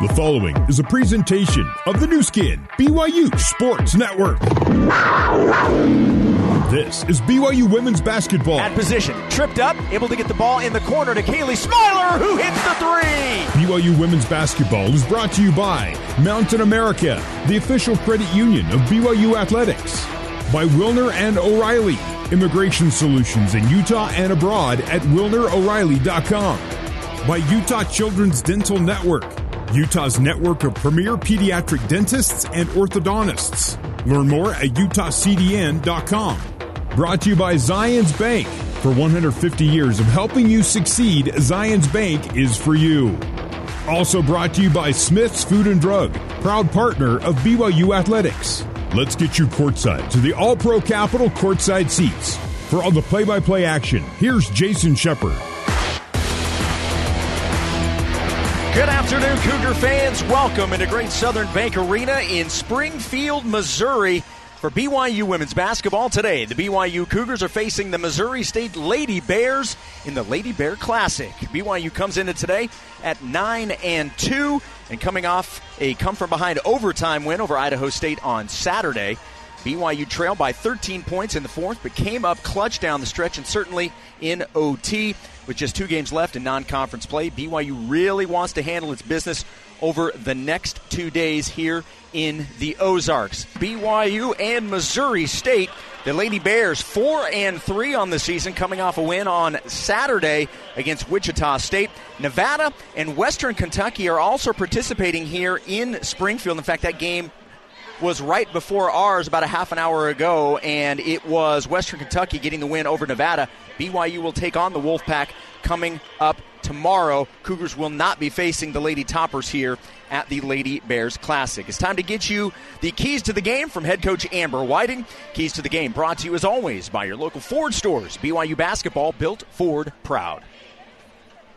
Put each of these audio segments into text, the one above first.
The following is a presentation of the Nu Skin, BYU Sports Network. This is BYU women's basketball. At position, tripped up, able to get the ball in the corner to Kaylee Smiler, who hits the three. BYU women's basketball is brought to you by Mountain America, the official credit union of BYU Athletics. By Wilner and O'Reilly, immigration solutions in Utah and abroad at wilneroreilly.com. By Utah Children's Dental Network Utah's network of premier pediatric dentists and orthodontists. Learn more at utahcdn.com. Brought to you by Zions Bank. For 150 years of helping you succeed, Zions Bank is for you. Also brought to you by Smith's Food and Drug, proud partner of BYU Athletics. Let's get you courtside to the All Pro Capital courtside seats. For all the play by play action, here's Jason Shepard. Good afternoon, Cougar fans. Welcome into Great Southern Bank Arena in Springfield, Missouri. For BYU women's basketball today, the BYU Cougars are facing the Missouri State Lady Bears in the Lady Bear Classic. BYU comes into today at 9 and 2 and coming off a come from behind overtime win over Idaho State on Saturday. BYU trailed by 13 points in the fourth, but came up clutch down the stretch and certainly in OT. With just two games left in non conference play, BYU really wants to handle its business over the next two days here in the Ozarks. BYU and Missouri State, the Lady Bears, four and three on the season, coming off a win on Saturday against Wichita State. Nevada and Western Kentucky are also participating here in Springfield. In fact, that game was right before ours about a half an hour ago, and it was Western Kentucky getting the win over Nevada. BYU will take on the Wolfpack coming up tomorrow. Cougars will not be facing the Lady Toppers here at the Lady Bears Classic. It's time to get you the keys to the game from head coach Amber Whiting. Keys to the game brought to you as always by your local Ford stores. BYU basketball built Ford proud.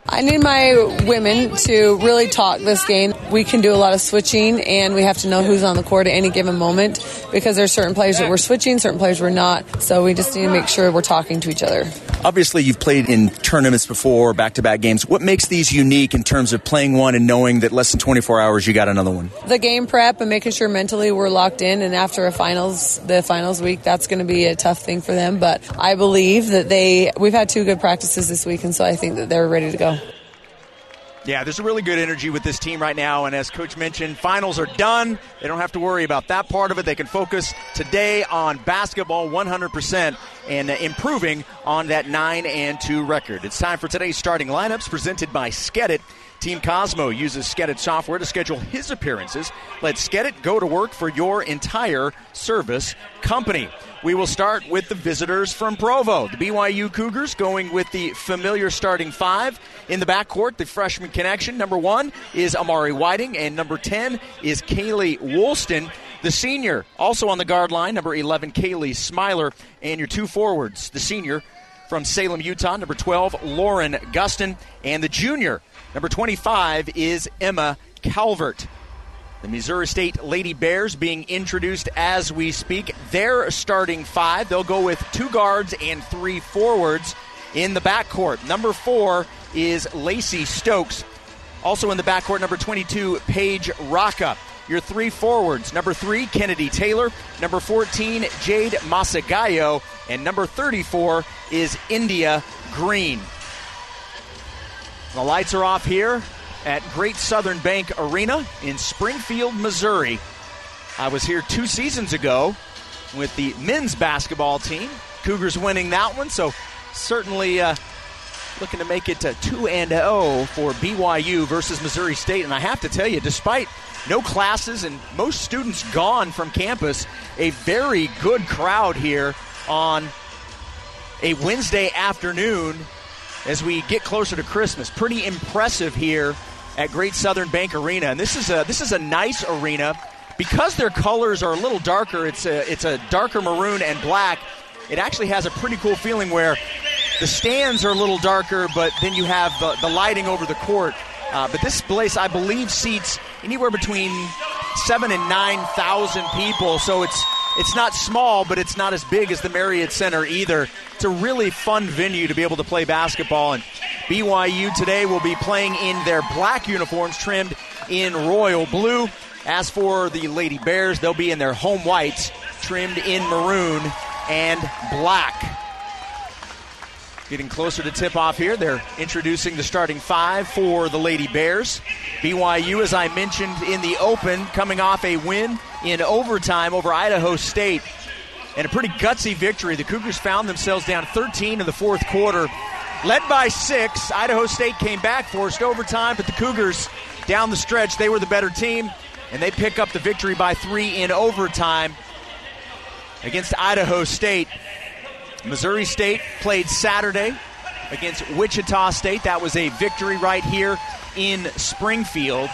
I need my women to really talk this game. We can do a lot of switching, and we have to know who's on the court at any given moment because there's certain players that we're switching, certain players we're not. So we just need to make sure we're talking to each other. Obviously, you've played in tournaments before, back to back games. What makes these unique in terms of playing one and knowing that less than 24 hours you got another one? The game prep and making sure mentally we're locked in. And after a finals, the finals week, that's going to be a tough thing for them. But I believe that they, we've had two good practices this week, and so I think that they're ready to go. Yeah, there's a really good energy with this team right now. And as Coach mentioned, finals are done. They don't have to worry about that part of it. They can focus today on basketball 100% and improving on that 9 and 2 record. It's time for today's starting lineups presented by Skedit. Team Cosmo uses Skedit software to schedule his appearances. Let Skedit go to work for your entire service company. We will start with the visitors from Provo. The BYU Cougars going with the familiar starting five. In the backcourt, the freshman connection. Number one is Amari Whiting, and number 10 is Kaylee Woolston. The senior, also on the guard line, number 11, Kaylee Smiler. And your two forwards, the senior from Salem, Utah, number 12, Lauren Gustin. And the junior, number 25, is Emma Calvert. The Missouri State Lady Bears being introduced as we speak. Their starting five. They'll go with two guards and three forwards in the backcourt. Number four is Lacey Stokes. Also in the backcourt, number 22, Paige Rocca. Your three forwards, number three, Kennedy Taylor. Number 14, Jade Masogayo. And number 34 is India Green. The lights are off here at Great Southern Bank Arena in Springfield, Missouri. I was here two seasons ago with the men's basketball team. Cougars winning that one, so certainly uh, looking to make it to 2 and 0 for BYU versus Missouri State. And I have to tell you, despite no classes and most students gone from campus, a very good crowd here on a Wednesday afternoon as we get closer to Christmas. Pretty impressive here at Great Southern Bank Arena, and this is a this is a nice arena because their colors are a little darker. It's a it's a darker maroon and black. It actually has a pretty cool feeling where the stands are a little darker, but then you have the, the lighting over the court. Uh, but this place, I believe, seats anywhere between seven and nine thousand people. So it's it's not small, but it's not as big as the Marriott Center either. It's a really fun venue to be able to play basketball. And BYU today will be playing in their black uniforms trimmed in royal blue. As for the Lady Bears, they'll be in their home whites, trimmed in maroon and black. Getting closer to tip off here. They're introducing the starting five for the Lady Bears. BYU, as I mentioned in the open, coming off a win in overtime over Idaho State. And a pretty gutsy victory. The Cougars found themselves down 13 in the fourth quarter. Led by six, Idaho State came back, forced overtime, but the Cougars down the stretch, they were the better team, and they pick up the victory by three in overtime against Idaho State. Missouri State played Saturday against Wichita State. That was a victory right here in Springfield.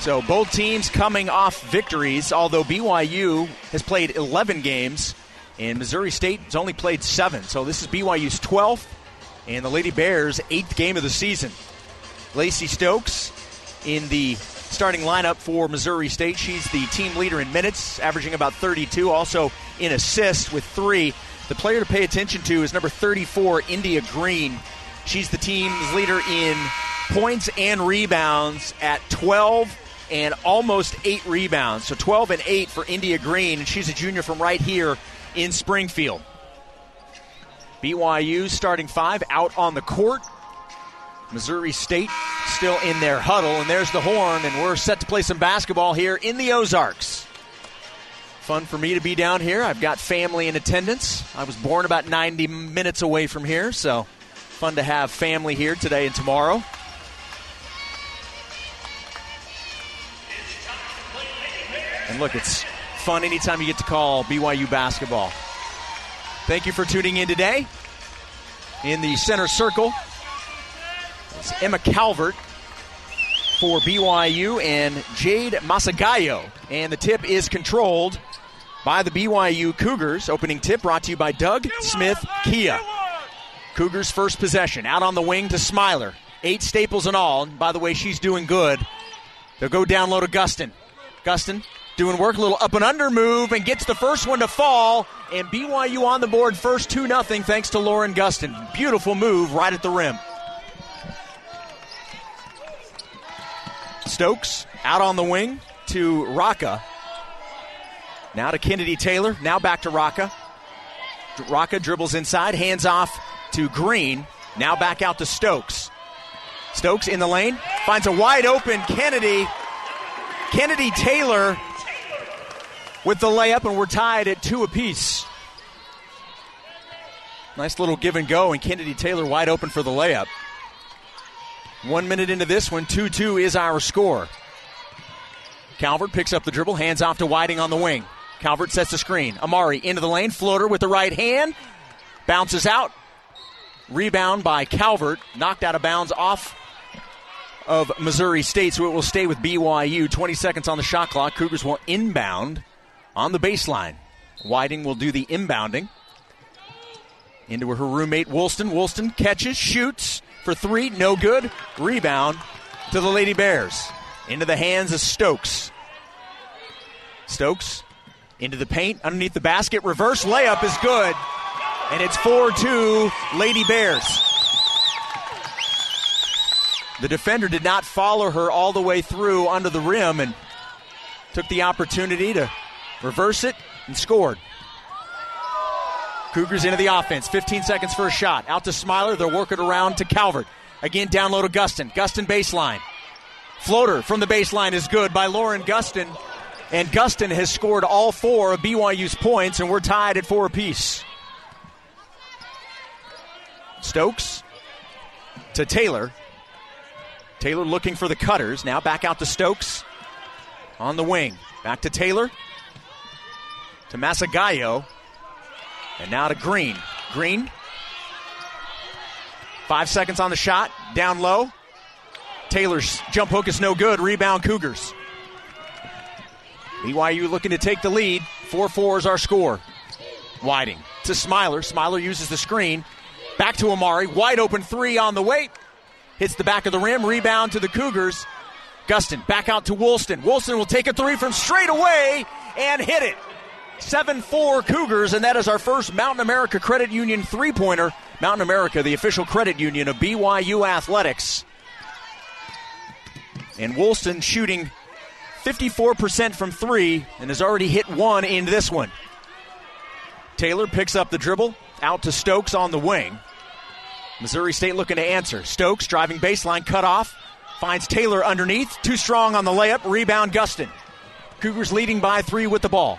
So both teams coming off victories, although BYU has played 11 games and Missouri State has only played seven. So this is BYU's 12th and the Lady Bears' eighth game of the season. Lacey Stokes in the starting lineup for Missouri State. She's the team leader in minutes, averaging about 32, also in assists with three. The player to pay attention to is number 34, India Green. She's the team's leader in points and rebounds at 12 and almost eight rebounds. So 12 and 8 for India Green, and she's a junior from right here in Springfield. BYU starting five out on the court. Missouri State still in their huddle, and there's the horn, and we're set to play some basketball here in the Ozarks. Fun for me to be down here. I've got family in attendance. I was born about 90 minutes away from here, so fun to have family here today and tomorrow. And look, it's fun anytime you get to call BYU basketball. Thank you for tuning in today. In the center circle, it's Emma Calvert for BYU and Jade Masogayo. And the tip is controlled by the BYU Cougars. Opening tip brought to you by Doug Smith Kia. Cougars first possession. Out on the wing to Smiler. Eight staples in all. And by the way, she's doing good. They'll go down low to Gustin. Gustin doing work, a little up and under move, and gets the first one to fall. And BYU on the board first 2 0 thanks to Lauren Gustin. Beautiful move right at the rim. Stokes out on the wing to Rocca. Now to Kennedy Taylor. Now back to Rocca. Rocca dribbles inside, hands off to Green. Now back out to Stokes. Stokes in the lane finds a wide open Kennedy. Kennedy Taylor with the layup, and we're tied at two apiece. Nice little give and go, and Kennedy Taylor wide open for the layup. One minute into this one, 2 2 is our score. Calvert picks up the dribble, hands off to Whiting on the wing. Calvert sets the screen. Amari into the lane, floater with the right hand, bounces out. Rebound by Calvert, knocked out of bounds off of Missouri State, so it will stay with BYU. 20 seconds on the shot clock. Cougars will inbound on the baseline. Whiting will do the inbounding. Into her roommate Woolston. Woolston catches, shoots for three, no good. Rebound to the Lady Bears. Into the hands of Stokes. Stokes into the paint, underneath the basket. Reverse layup is good. And it's 4 2 Lady Bears. The defender did not follow her all the way through under the rim and took the opportunity to reverse it and scored. Cougars into the offense. 15 seconds for a shot. Out to Smiler. They'll work it around to Calvert. Again, down low to Gustin. Gustin baseline. Floater from the baseline is good by Lauren Gustin. And Gustin has scored all four of BYU's points, and we're tied at four apiece. Stokes to Taylor. Taylor looking for the cutters. Now back out to Stokes on the wing. Back to Taylor. To Masogayo. And now to Green. Green. Five seconds on the shot. Down low. Taylor's jump hook is no good. Rebound Cougars. BYU looking to take the lead. 4 4 is our score. Whiting to Smiler. Smiler uses the screen. Back to Amari. Wide open three on the way. Hits the back of the rim. Rebound to the Cougars. Gustin back out to Woolston. Woolston will take a three from straight away and hit it. 7 4 Cougars, and that is our first Mountain America Credit Union three pointer. Mountain America, the official credit union of BYU Athletics. And Woolston shooting 54% from three and has already hit one in this one. Taylor picks up the dribble, out to Stokes on the wing. Missouri State looking to answer. Stokes driving baseline, cut off, finds Taylor underneath, too strong on the layup, rebound Gustin. Cougars leading by three with the ball.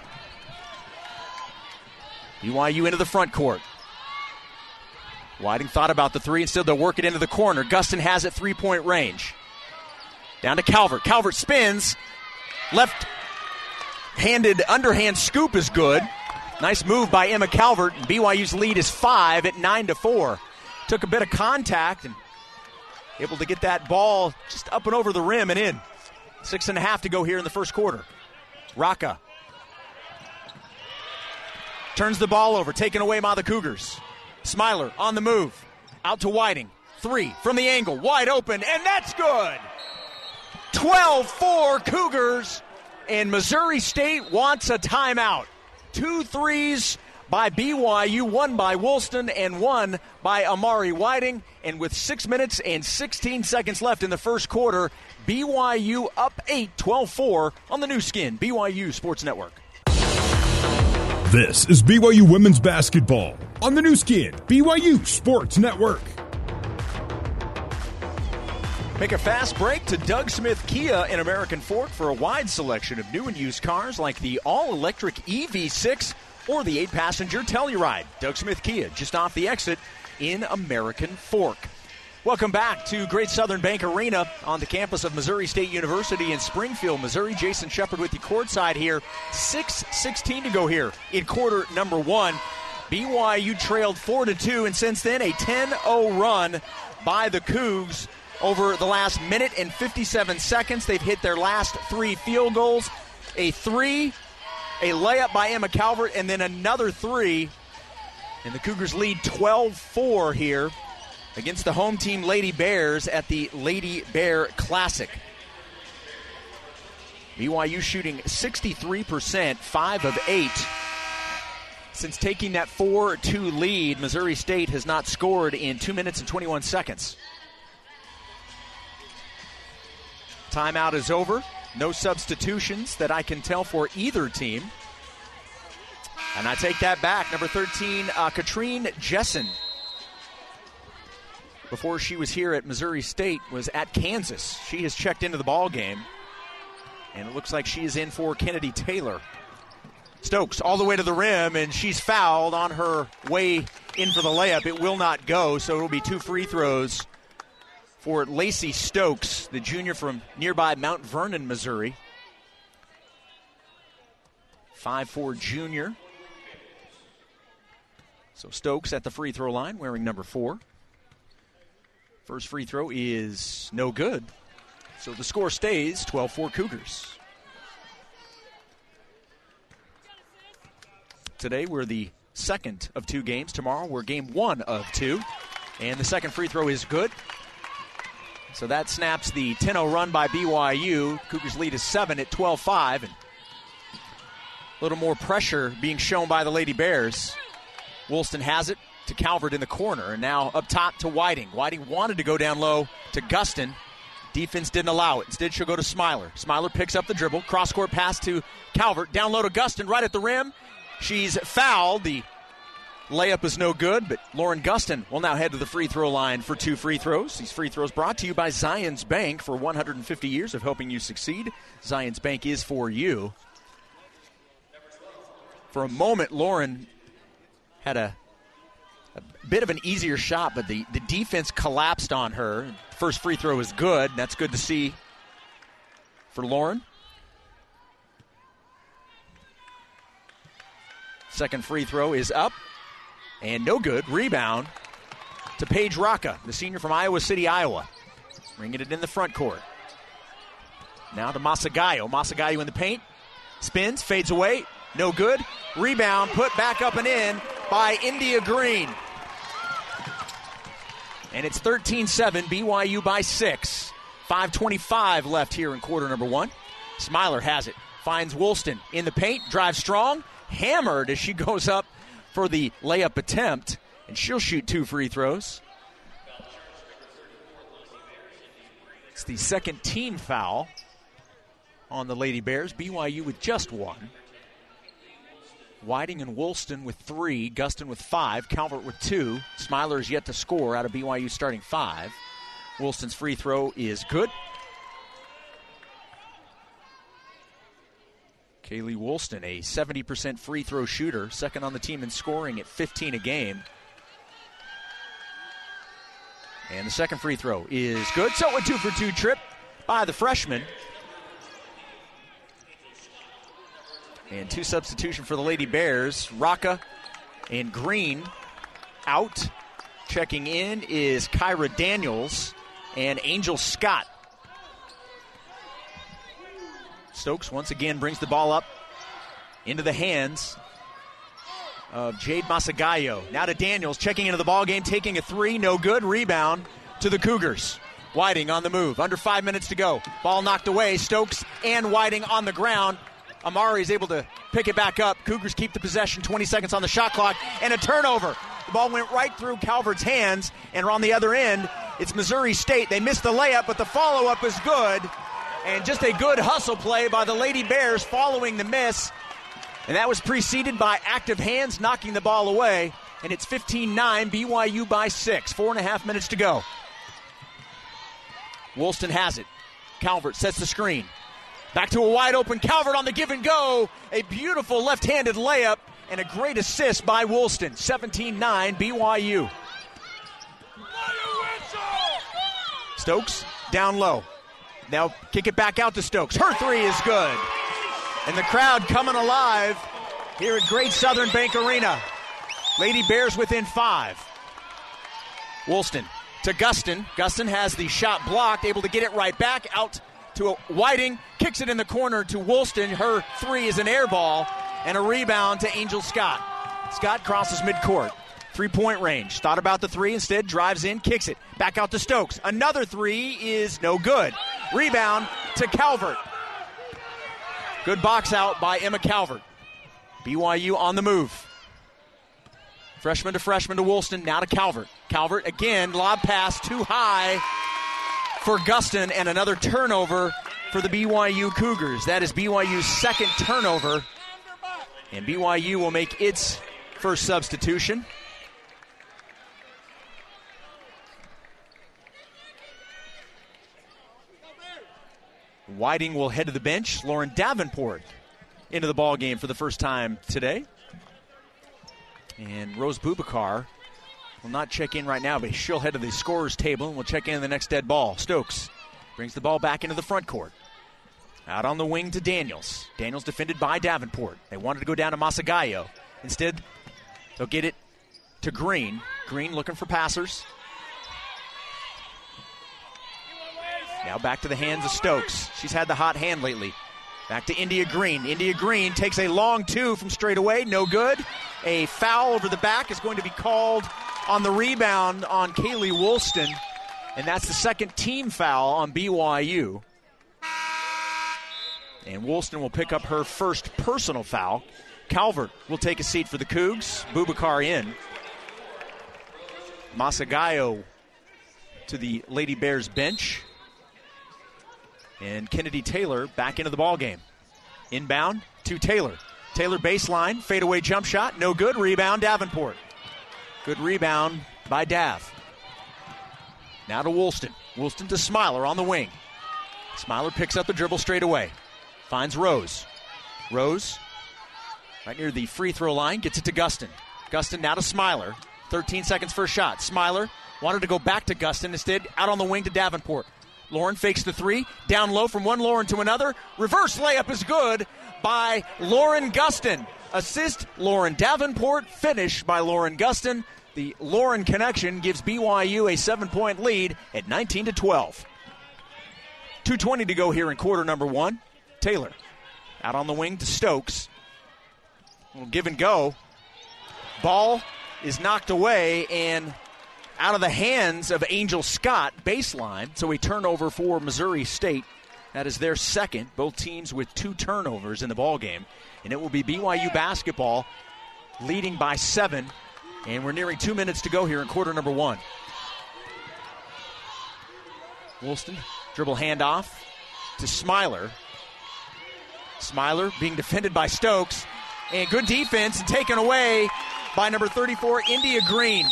BYU into the front court. Whiting thought about the three. Instead, they'll work it into the corner. Gustin has it three point range. Down to Calvert. Calvert spins. Left handed underhand scoop is good. Nice move by Emma Calvert. BYU's lead is five at nine to four. Took a bit of contact and able to get that ball just up and over the rim and in. Six and a half to go here in the first quarter. Rocca turns the ball over, taken away by the Cougars. Smiler on the move, out to Whiting. Three from the angle, wide open, and that's good. 12 4 Cougars, and Missouri State wants a timeout. Two threes by BYU, one by Woolston, and one by Amari Whiting. And with six minutes and 16 seconds left in the first quarter, BYU up 8, 12 4 on the Nu Skin, BYU Sports Network. This is BYU Women's Basketball on the Nu Skin, BYU Sports Network. Make a fast break to Doug Smith Kia in American Fork for a wide selection of new and used cars like the all electric EV6 or the eight passenger Telluride. Doug Smith Kia, just off the exit in American Fork. Welcome back to Great Southern Bank Arena on the campus of Missouri State University in Springfield, Missouri. Jason Shepard with you courtside here. 6 16 to go here in quarter number one. BYU trailed 4 to 2, and since then, a 10 0 run by the Cougs over the last minute and 57 seconds. They've hit their last three field goals a three, a layup by Emma Calvert, and then another three. And the Cougars lead 12 4 here against the home team Lady Bears at the Lady Bear Classic. BYU shooting 63%, 5 of 8. Since taking that 4 2 lead, Missouri State has not scored in 2 minutes and 21 seconds. Timeout is over. No substitutions that I can tell for either team. And I take that back. Number 13, uh, Katrine Jessen. Before she was here at Missouri State, was at Kansas. She has checked into the ball game, and it looks like she is in for Kennedy Taylor. Stokes all the way to the rim, and she's fouled on her way in for the layup. It will not go, so it'll be two free throws for Lacey Stokes, the junior from nearby Mount Vernon, Missouri. 5'4 junior. So Stokes at the free throw line wearing number four. First free throw is no good. So the score stays 12 4 Cougars. Today we're the second of two games. Tomorrow we're game one of two. And the second free throw is good. So that snaps the 10 0 run by BYU. Cougars lead is 7 at 12 5. And a little more pressure being shown by the Lady Bears. Woolston has it to Calvert in the corner, and now up top to Whiting. Whiting wanted to go down low to Gustin. Defense didn't allow it. Instead, she'll go to Smiler. Smiler picks up the dribble. Cross court pass to Calvert. Down low to Gustin, right at the rim. She's fouled. The layup is no good, but Lauren Gustin will now head to the free throw line for two free throws. These free throws brought to you by Zions Bank for 150 years of helping you succeed. Zions Bank is for you. For a moment, Lauren had a bit of an easier shot, but the, the defense collapsed on her. First free throw is good. That's good to see for Lauren. Second free throw is up and no good. Rebound to Paige Rocca, the senior from Iowa City, Iowa. Bringing it in the front court. Now to Masogayo. Masogayo in the paint. Spins, fades away. No good. Rebound put back up and in by India Green. And it's 13 7, BYU by six. 5.25 left here in quarter number one. Smiler has it. Finds Woolston in the paint. Drives strong. Hammered as she goes up for the layup attempt. And she'll shoot two free throws. It's the second team foul on the Lady Bears. BYU with just one. Whiting and Woolston with three, Gustin with five, Calvert with two. Smiler is yet to score out of BYU starting five. Woolston's free throw is good. Kaylee Woolston, a 70% free throw shooter, second on the team in scoring at 15 a game. And the second free throw is good. So a two for two trip by the freshman. And two substitution for the Lady Bears. Rocca and Green out. Checking in is Kyra Daniels and Angel Scott. Stokes once again brings the ball up into the hands of Jade Masogayo. Now to Daniels, checking into the ball game, taking a three, no good. Rebound to the Cougars. Whiting on the move. Under five minutes to go. Ball knocked away. Stokes and Whiting on the ground. Amari is able to pick it back up. Cougars keep the possession. 20 seconds on the shot clock and a turnover. The ball went right through Calvert's hands, and on the other end, it's Missouri State. They missed the layup, but the follow up is good. And just a good hustle play by the Lady Bears following the miss. And that was preceded by active hands knocking the ball away. And it's 15 9, BYU by six. Four and a half minutes to go. Woolston has it. Calvert sets the screen. Back to a wide open Calvert on the give and go. A beautiful left handed layup and a great assist by Woolston. 17 9 BYU. Stokes down low. Now kick it back out to Stokes. Her three is good. And the crowd coming alive here at Great Southern Bank Arena. Lady Bears within five. Woolston to Gustin. Gustin has the shot blocked, able to get it right back out to Whiting. Kicks it in the corner to Woolston. Her three is an air ball and a rebound to Angel Scott. Scott crosses midcourt. Three point range. Thought about the three, instead drives in, kicks it. Back out to Stokes. Another three is no good. Rebound to Calvert. Good box out by Emma Calvert. BYU on the move. Freshman to freshman to Woolston, now to Calvert. Calvert again, lob pass too high for Gustin, and another turnover for the BYU Cougars. That is BYU's second turnover, and BYU will make its first substitution. Whiting will head to the bench. Lauren Davenport into the ball game for the first time today. And Rose Bubakar will not check in right now, but she'll head to the scorer's table and will check in the next dead ball. Stokes brings the ball back into the front court. Out on the wing to Daniels. Daniels defended by Davenport. They wanted to go down to Masogayo. Instead, they'll get it to Green. Green looking for passers. Now back to the hands of Stokes. She's had the hot hand lately. Back to India Green. India Green takes a long two from straight away. No good. A foul over the back is going to be called on the rebound on Kaylee Woolston. And that's the second team foul on BYU. And Woolston will pick up her first personal foul. Calvert will take a seat for the Cougs. Bubakar in. Masogayo to the Lady Bears bench. And Kennedy Taylor back into the ball game. Inbound to Taylor. Taylor baseline, fadeaway jump shot, no good. Rebound, Davenport. Good rebound by Daff. Now to Woolston. Woolston to Smiler on the wing. Smiler picks up the dribble straight away. Finds Rose. Rose, right near the free throw line, gets it to Gustin. Gustin now to Smiler. 13 seconds for a shot. Smiler wanted to go back to Gustin instead, out on the wing to Davenport. Lauren fakes the three, down low from one Lauren to another. Reverse layup is good by Lauren Gustin. Assist Lauren Davenport, finish by Lauren Gustin. The Lauren connection gives BYU a seven point lead at 19 to 12. 2.20 to go here in quarter number one. Taylor out on the wing to Stokes. Little give and go. Ball is knocked away and out of the hands of Angel Scott baseline. So a turnover for Missouri State. That is their second. Both teams with two turnovers in the ball game, and it will be BYU basketball leading by seven. And we're nearing two minutes to go here in quarter number one. Woolston Dribble handoff to Smiler. Smiler being defended by Stokes. And good defense and taken away by number 34, India Green.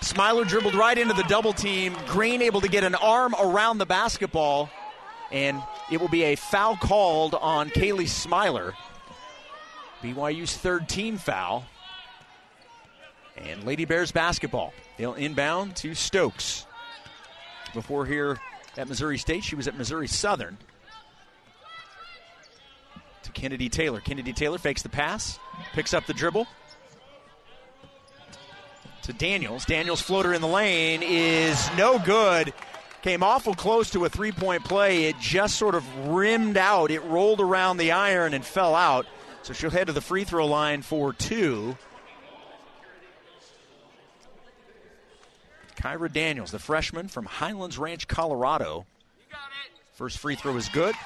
Smiler dribbled right into the double team. Green able to get an arm around the basketball. And it will be a foul called on Kaylee Smiler. BYU's third team foul. And Lady Bears basketball. They'll inbound to Stokes. Before here at Missouri State, she was at Missouri Southern. To Kennedy Taylor. Kennedy Taylor fakes the pass, picks up the dribble. To Daniels. Daniels' floater in the lane is no good. Came awful close to a three point play. It just sort of rimmed out. It rolled around the iron and fell out. So she'll head to the free throw line for two. Kyra Daniels, the freshman from Highlands Ranch, Colorado. First free throw is good.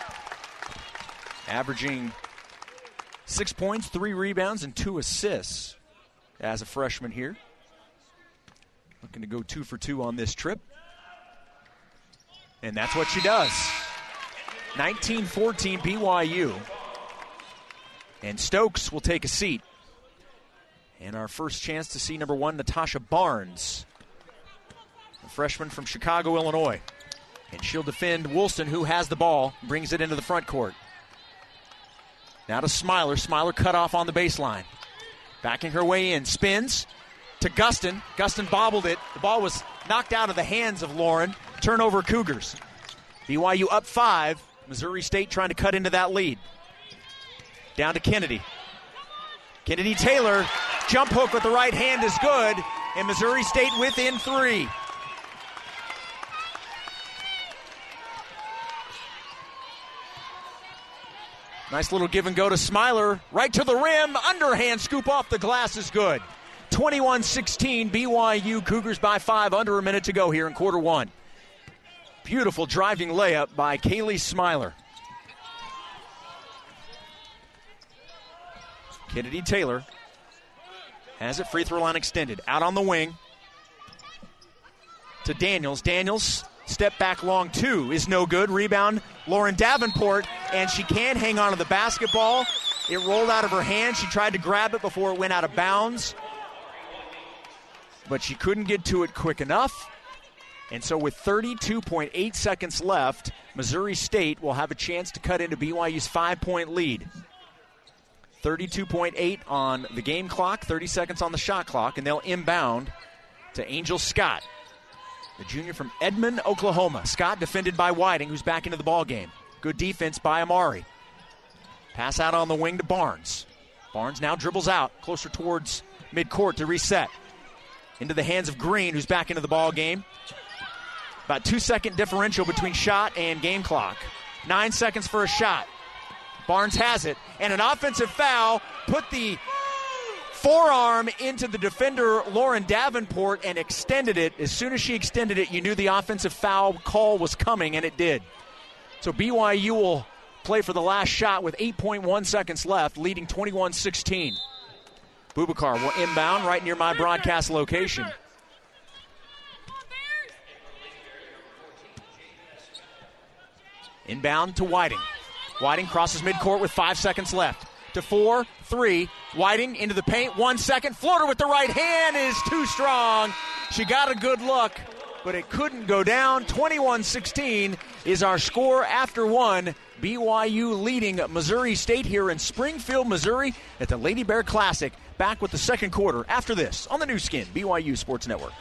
Averaging six points, three rebounds, and two assists as a freshman here. Looking to go two for two on this trip. And that's what she does. 19 14 BYU. And Stokes will take a seat. And our first chance to see number one, Natasha Barnes, a freshman from Chicago, Illinois. And she'll defend Woolston, who has the ball, brings it into the front court. Now to Smiler. Smiler cut off on the baseline. Backing her way in, spins to Gustin. Gustin bobbled it. The ball was knocked out of the hands of Lauren. Turnover Cougars. BYU up five. Missouri State trying to cut into that lead. Down to Kennedy. Kennedy Taylor, jump hook with the right hand is good, and Missouri State within three. Nice little give and go to Smiler. Right to the rim. Underhand scoop off the glass is good. 21 16, BYU Cougars by five, under a minute to go here in quarter one. Beautiful driving layup by Kaylee Smiler. Kennedy Taylor has it free throw line extended. Out on the wing to Daniels. Daniels step back long two is no good. Rebound Lauren Davenport, and she can't hang on to the basketball. It rolled out of her hand. She tried to grab it before it went out of bounds, but she couldn't get to it quick enough. And so, with 32.8 seconds left, Missouri State will have a chance to cut into BYU's five point lead. 32.8 on the game clock, 30 seconds on the shot clock, and they'll inbound to Angel Scott, the junior from Edmond, Oklahoma. Scott defended by Whiting, who's back into the ball game. Good defense by Amari. Pass out on the wing to Barnes. Barnes now dribbles out closer towards midcourt to reset. Into the hands of Green, who's back into the ball game. About two second differential between shot and game clock. Nine seconds for a shot. Barnes has it, and an offensive foul put the forearm into the defender Lauren Davenport and extended it. As soon as she extended it, you knew the offensive foul call was coming, and it did. So BYU will play for the last shot with 8.1 seconds left, leading 21 16. Bubakar will inbound right near my broadcast location. Inbound to Whiting. Whiting crosses midcourt with five seconds left. To four, three. Whiting into the paint. One second. Floater with the right hand is too strong. She got a good look, but it couldn't go down. 21 16 is our score after one. BYU leading Missouri State here in Springfield, Missouri at the Lady Bear Classic. Back with the second quarter after this on the Nu Skin, BYU Sports Network.